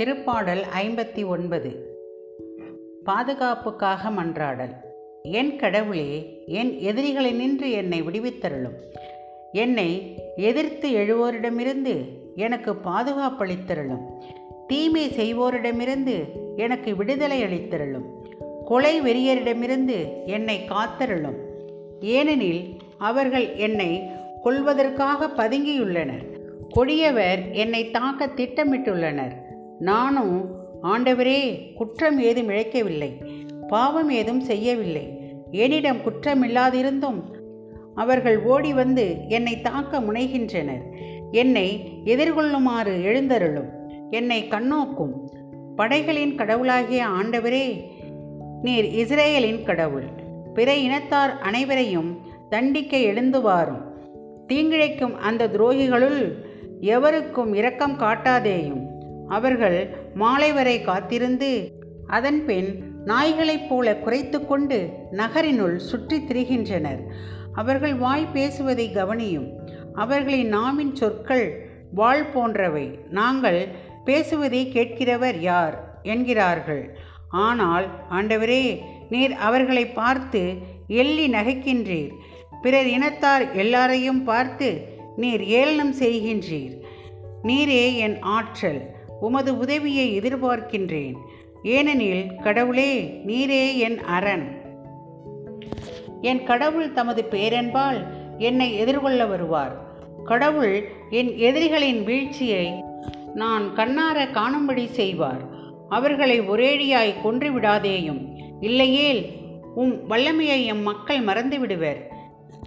திருப்பாடல் ஐம்பத்தி ஒன்பது. பாதுகாப்புக்காக மன்றாடல். என் கடவுளே என் எதிரிகளை நின்று என்னை விடுவித்தருளும். என்னை எதிர்த்து எழுவோரிடமிருந்து எனக்கு பாதுகாப்பளித்தருளும். தீமை செய்வோரிடமிருந்து எனக்கு விடுதலை அளித்தருளும். கொலை வெறியரிடமிருந்து என்னை காத்தருளும். ஏனெனில் அவர்கள் என்னை கொல்வதற்காக பதுங்கியுள்ளனர். கொடியவர் என்னை தாக்க திட்டமிட்டுள்ளனர். நானும் ஆண்டவரே குற்றம் ஏதும் இழைக்கவில்லை பாவம் ஏதும் செய்யவில்லை. என்னிடம் குற்றமில்லாதிருந்தும் அவர்கள் ஓடி வந்து என்னை தாக்க முனைகின்றனர். என்னை எதிர்கொள்ளுமாறு எழுந்தருளும். என்னை கண்ணோக்கும். படைகளின் கடவுளாகிய ஆண்டவரே நீர் இஸ்ரேலின் கடவுள். பிற இனத்தார் அனைவரையும் தண்டிக்க எழுந்து வாரும். தீங்கிழைக்கும் அந்த துரோகிகளுள் எவருக்கும் இரக்கம் காட்டாதேயும். அவர்கள் மாலை வரை காத்திருந்து அதன்பின் நாய்களைப் போல குறைத்து கொண்டு நகரினுள் சுற்றித் திரிகின்றனர். அவர்கள் வாய் பேசுவதை கவனியும். அவர்களின் நாவின் சொற்கள் வாழ் போன்றவை. நாங்கள் பேசுவதை கேட்கிறவர் யார்? என்கிறார்கள். ஆனால் ஆண்டவரே நீர் அவர்களை பார்த்து எள்ளி நகைக்கின்றீர். பிறர் இனத்தார் எல்லாரையும் பார்த்து நீர் ஏளனம் செய்கின்றீர். நீரே என் ஆற்றல். உமது உதவியை எதிர்பார்க்கின்றேன். ஏனெனில் கடவுளே நீரே என் அரண். என் கடவுள் தமது பேரன்பால் என்னை எதிர்கொள்ள வருவார். கடவுள் என் எதிரிகளின் வீழ்ச்சியை நான் கண்ணார காணும்படி செய்வார். அவர்களை ஒரேடியாய் கொன்று விடாதேயும் இல்லையேல் உம் வல்லமையை எம் மக்கள் மறந்து விடுவர்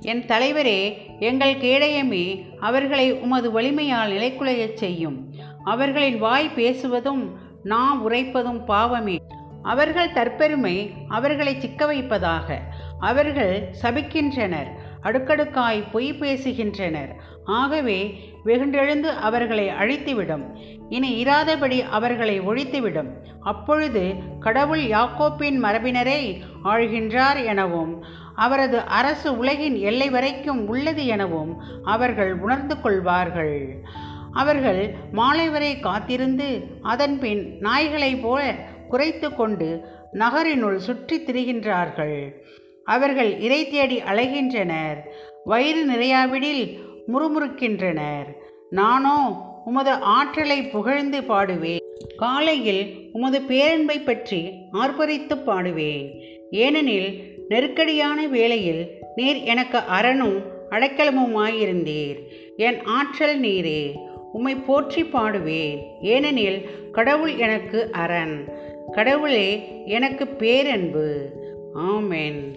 என் தலைவரே எங்கள் கேடயமே அவர்களை உமது வலிமையால் நிலைக்குலையச் செய்யும். அவர்களின் வாய் பேசுவதும் நாம் உரைப்பதும் பாவமே. அவர்கள் தற்பெருமை அவர்களை சிக்க வைப்பதாக. அவர்கள் சபிக்கின்றனர் அடுக்கடுக்காய் பொய் பேசுகின்றனர். ஆகவே வெகுண்டெழுந்து அவர்களை அழித்துவிடும். இனி இராதபடி அவர்களை ஒழித்துவிடும். அப்பொழுது கடவுள் யாக்கோப்பின் மரபினரை ஆழ்கின்றார் எனவும் அவரது அரசு உலகின் எல்லை வரைக்கும் உள்ளது எனவும் அவர்கள் உணர்ந்து கொள்வார்கள். அவர்கள் மாலை வரை காத்திருந்து அதன்பின் நாய்களைப் போல குறைத்து கொண்டு நகரினுள் சுற்றித் திரிகின்றார்கள். அவர்கள் இறை தேடி அலைகின்றனர். வயிறு நிறையாவிடில் முறுமுறுக்கின்றனர். நானோ உமது ஆற்றலை புகழ்ந்து பாடுவேன். காலையில் உமது பேரன்பை பற்றி ஆர்ப்பரித்து பாடுவேன். ஏனெனில் நெருக்கடியான வேளையில் நீர் எனக்கு அரணும் அடைக்கலமுமாயிருந்தீர். என் ஆற்றல் நீரே. உம்மை போற்றி பாடுவேன். ஏனெனில் கடவுள் எனக்கு அரண். கடவுளே எனக்கு பேரன்பு. ஆமேன்.